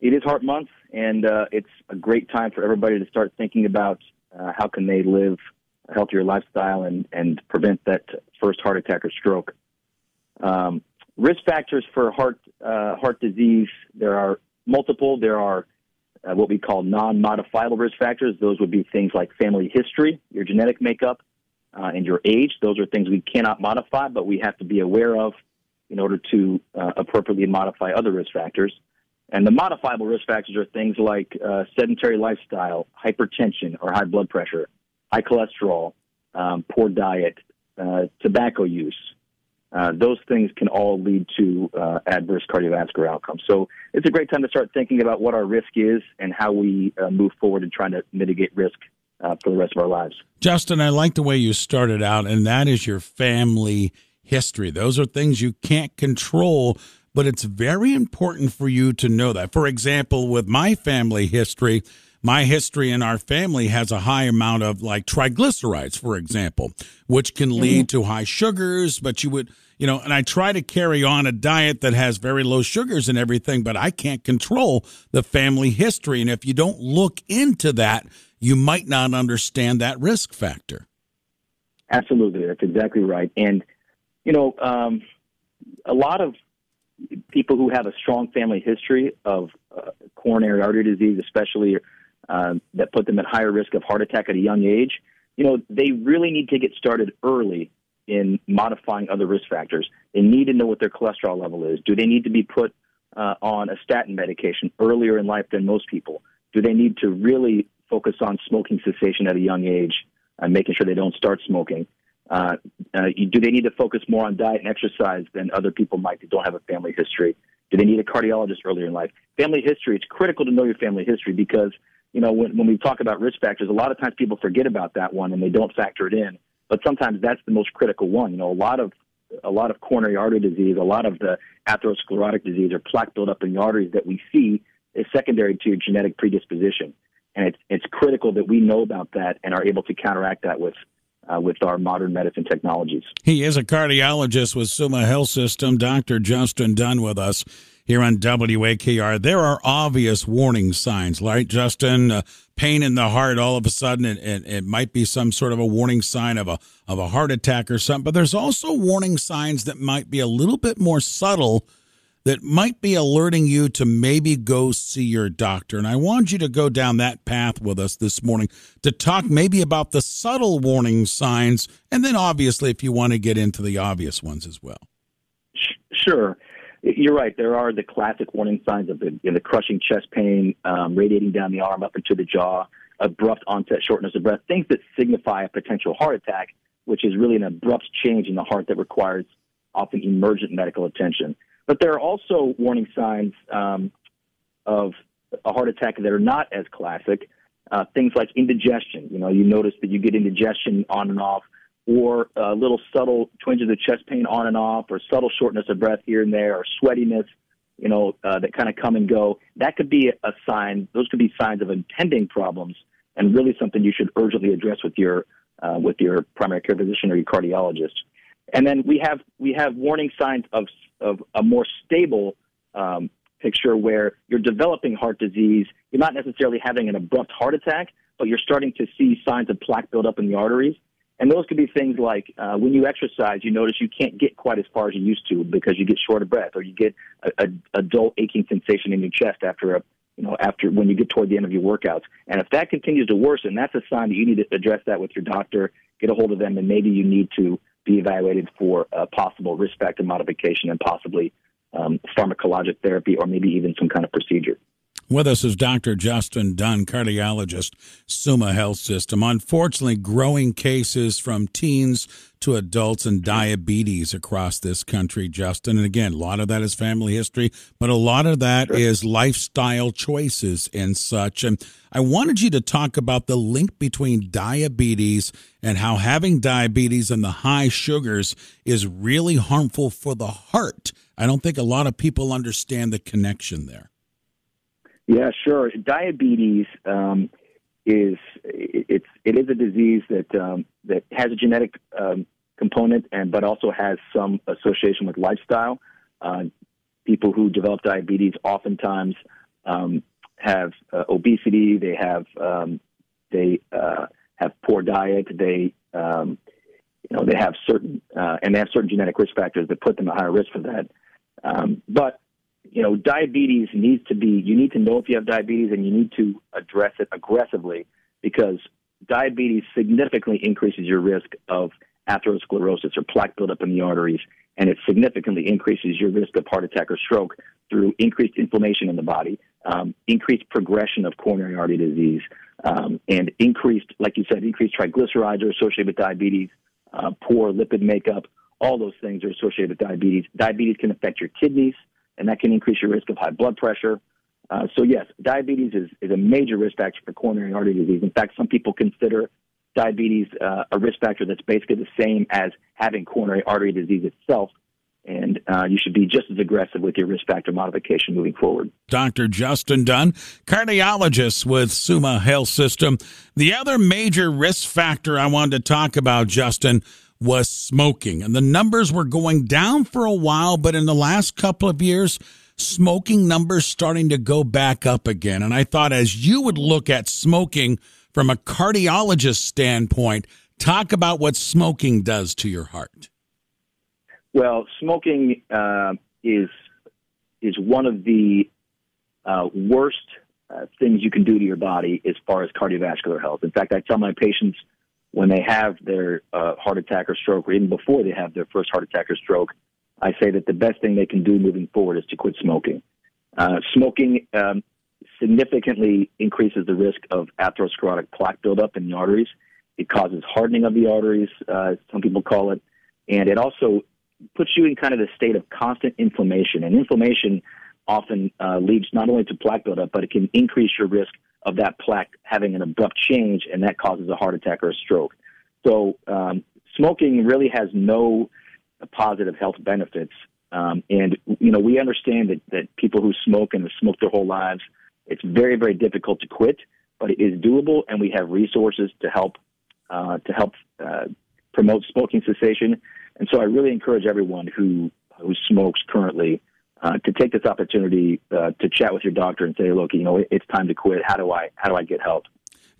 it is Heart Month, and uh, it's a great time for everybody to start thinking about uh, how can they live a healthier lifestyle and, and prevent that first heart attack or stroke. Um, risk factors for heart uh, heart disease there are multiple. There are uh, what we call non-modifiable risk factors. Those would be things like family history, your genetic makeup, uh, and your age. Those are things we cannot modify, but we have to be aware of in order to uh, appropriately modify other risk factors. And the modifiable risk factors are things like uh, sedentary lifestyle, hypertension or high blood pressure, high cholesterol, um, poor diet, uh, tobacco use. Uh, those things can all lead to uh, adverse cardiovascular outcomes. So it's a great time to start thinking about what our risk is and how we uh, move forward in trying to mitigate risk uh, for the rest of our lives. Justin, I like the way you started out, and that is your family history. Those are things you can't control, but it's very important for you to know that. For example, with my family history, my history in our family has a high amount of like triglycerides, for example, which can lead mm-hmm. to high sugars, but you would, you know, and I try to carry on a diet that has very low sugars and everything, but I can't control the family history. And if you don't look into that, you might not understand that risk factor. Absolutely. That's exactly right. And, you know, um, a lot of people who have a strong family history of uh, coronary artery disease, especially uh, that put them at higher risk of heart attack at a young age, you know, they really need to get started early in modifying other risk factors. They need to know what their cholesterol level is. Do they need to be put uh, on a statin medication earlier in life than most people? Do they need to really focus on smoking cessation at a young age and making sure they don't start smoking? Uh, uh, do they need to focus more on diet and exercise than other people might that don't have a family history? Do they need a cardiologist earlier in life? Family history, it's critical to know your family history because, you know, when, when we talk about risk factors, a lot of times people forget about that one and they don't factor it in. But sometimes that's the most critical one. You know, a lot of a lot of coronary artery disease, a lot of the atherosclerotic disease or plaque buildup in the arteries that we see is secondary to genetic predisposition. And it's, it's critical that we know about that and are able to counteract that with uh, with our modern medicine technologies. He is a cardiologist with Summa Health System, Dr. Justin Dunn with us here on WAKR. There are obvious warning signs, right, Justin? Uh, pain in the heart all of a sudden, it, it, it, might be some sort of a warning sign of a of a heart attack or something. But there's also warning signs that might be a little bit more subtle that might be alerting you to maybe go see your doctor. And I want you to go down that path with us this morning to talk maybe about the subtle warning signs, and then obviously if you want to get into the obvious ones as well. Sure. You're right. There are the classic warning signs of the, you know, the crushing chest pain, um, radiating down the arm up into the jaw, abrupt onset shortness of breath, things that signify a potential heart attack, which is really an abrupt change in the heart that requires often emergent medical attention. But there are also warning signs um, of a heart attack that are not as classic. Uh, things like indigestion. You know, you notice that you get indigestion on and off, or a little subtle twinges of chest pain on and off, or subtle shortness of breath here and there, or sweatiness. You know, uh, that kind of come and go. That could be a sign. Those could be signs of impending problems, and really something you should urgently address with your uh, with your primary care physician or your cardiologist. And then we have we have warning signs of of a more stable um, picture where you're developing heart disease. You're not necessarily having an abrupt heart attack, but you're starting to see signs of plaque buildup in the arteries. And those could be things like uh, when you exercise, you notice you can't get quite as far as you used to because you get short of breath, or you get a, a, a dull aching sensation in your chest after a you know after when you get toward the end of your workouts. And if that continues to worsen, that's a sign that you need to address that with your doctor, get a hold of them, and maybe you need to be evaluated for a possible risk factor modification and possibly um, pharmacologic therapy or maybe even some kind of procedure. With us is Dr. Justin Dunn, cardiologist, Summa Health System. Unfortunately, growing cases from teens to adults and diabetes across this country, Justin. And again, a lot of that is family history, but a lot of that sure. is lifestyle choices and such. And I wanted you to talk about the link between diabetes and how having diabetes and the high sugars is really harmful for the heart. I don't think a lot of people understand the connection there. Yeah, sure. Diabetes um, is it's it is a disease that um, that has a genetic um, component, and but also has some association with lifestyle. Uh, people who develop diabetes oftentimes um, have uh, obesity, they have um, they uh, have poor diet, they um, you know they have certain uh, and they have certain genetic risk factors that put them at higher risk for that. But you know, diabetes needs to be. You need to know if you have diabetes, and you need to address it aggressively because diabetes significantly increases your risk of atherosclerosis or plaque buildup in the arteries, and it significantly increases your risk of heart attack or stroke through increased inflammation in the body, um, increased progression of coronary artery disease, um, and increased, like you said, increased triglycerides are associated with diabetes, uh, poor lipid makeup. All those things are associated with diabetes. Diabetes can affect your kidneys, and that can increase your risk of high blood pressure. Uh, so yes, diabetes is, is a major risk factor for coronary artery disease. In fact, some people consider diabetes uh, a risk factor that's basically the same as having coronary artery disease itself. And uh, you should be just as aggressive with your risk factor modification moving forward. Dr. Justin Dunn, cardiologist with Summa Health System. The other major risk factor I wanted to talk about, Justin, was smoking. And the numbers were going down for a while, but in the last couple of years, smoking numbers starting to go back up again. And I thought as you would look at smoking from a cardiologist standpoint, talk about what smoking does to your heart. Well, smoking uh, is is one of the uh, worst uh, things you can do to your body as far as cardiovascular health. In fact, I tell my patients when they have their uh, heart attack or stroke, or even before they have their first heart attack or stroke, I say that the best thing they can do moving forward is to quit smoking. Uh, smoking um, significantly increases the risk of atherosclerotic plaque buildup in the arteries. It causes hardening of the arteries, uh, some people call it, and it also puts you in kind of a state of constant inflammation. And inflammation often uh, leads not only to plaque buildup, but it can increase your risk of that plaque having an abrupt change, and that causes a heart attack or a stroke. So, um, smoking really has no positive health benefits. Um, and you know, we understand that that people who smoke and have smoked their whole lives, it's very, very difficult to quit, but it is doable, and we have resources to help uh, to help uh, promote smoking cessation. And so, I really encourage everyone who who smokes currently uh, to take this opportunity uh, to chat with your doctor and say, look, you know, it's time to quit. How do I how do I get help?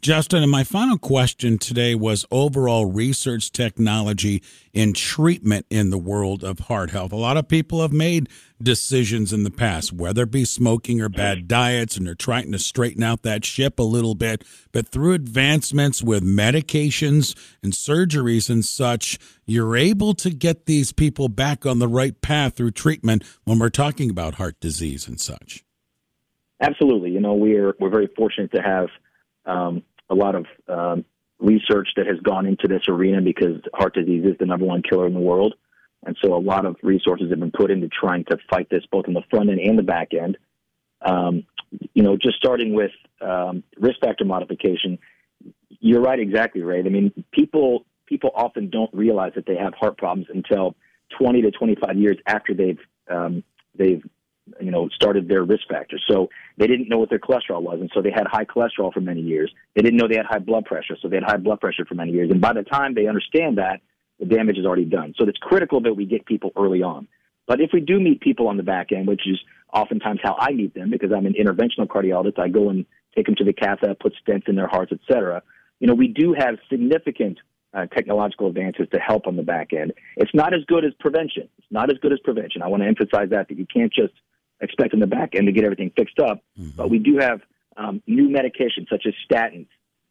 Justin, and my final question today was overall research technology in treatment in the world of heart health. A lot of people have made decisions in the past, whether it be smoking or bad diets, and they're trying to straighten out that ship a little bit. But through advancements with medications and surgeries and such, you're able to get these people back on the right path through treatment when we're talking about heart disease and such. Absolutely. You know, we're, we're very fortunate to have um, a lot of um, research that has gone into this arena because heart disease is the number one killer in the world. And so a lot of resources have been put into trying to fight this both on the front end and the back end. Um, you know, just starting with um, risk factor modification, you're right, exactly right. I mean, people people often don't realize that they have heart problems until 20 to 25 years after they've um, they've you know, started their risk factors. So they didn't know what their cholesterol was, and so they had high cholesterol for many years. They didn't know they had high blood pressure, so they had high blood pressure for many years. And by the time they understand that, the damage is already done. So it's critical that we get people early on. But if we do meet people on the back end, which is oftentimes how I meet them, because I'm an interventional cardiologist, I go and take them to the cath lab, put stents in their hearts, et cetera. You know, we do have significant uh, technological advances to help on the back end. It's not as good as prevention. It's not as good as prevention. I want to emphasize that that you can't just expect in the back end to get everything fixed up. Mm-hmm. But we do have um, new medications such as statins,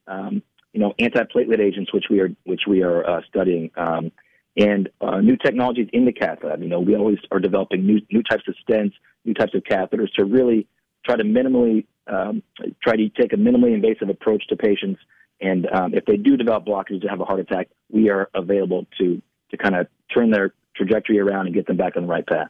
um, you know, antiplatelet agents, which we are which we are uh, studying, um, and uh, new technologies in the cath lab. You know, we always are developing new new types of stents, new types of catheters to really try to minimally um, try to take a minimally invasive approach to patients. And um, if they do develop blockages to have a heart attack, we are available to to kind of turn their trajectory around and get them back on the right path.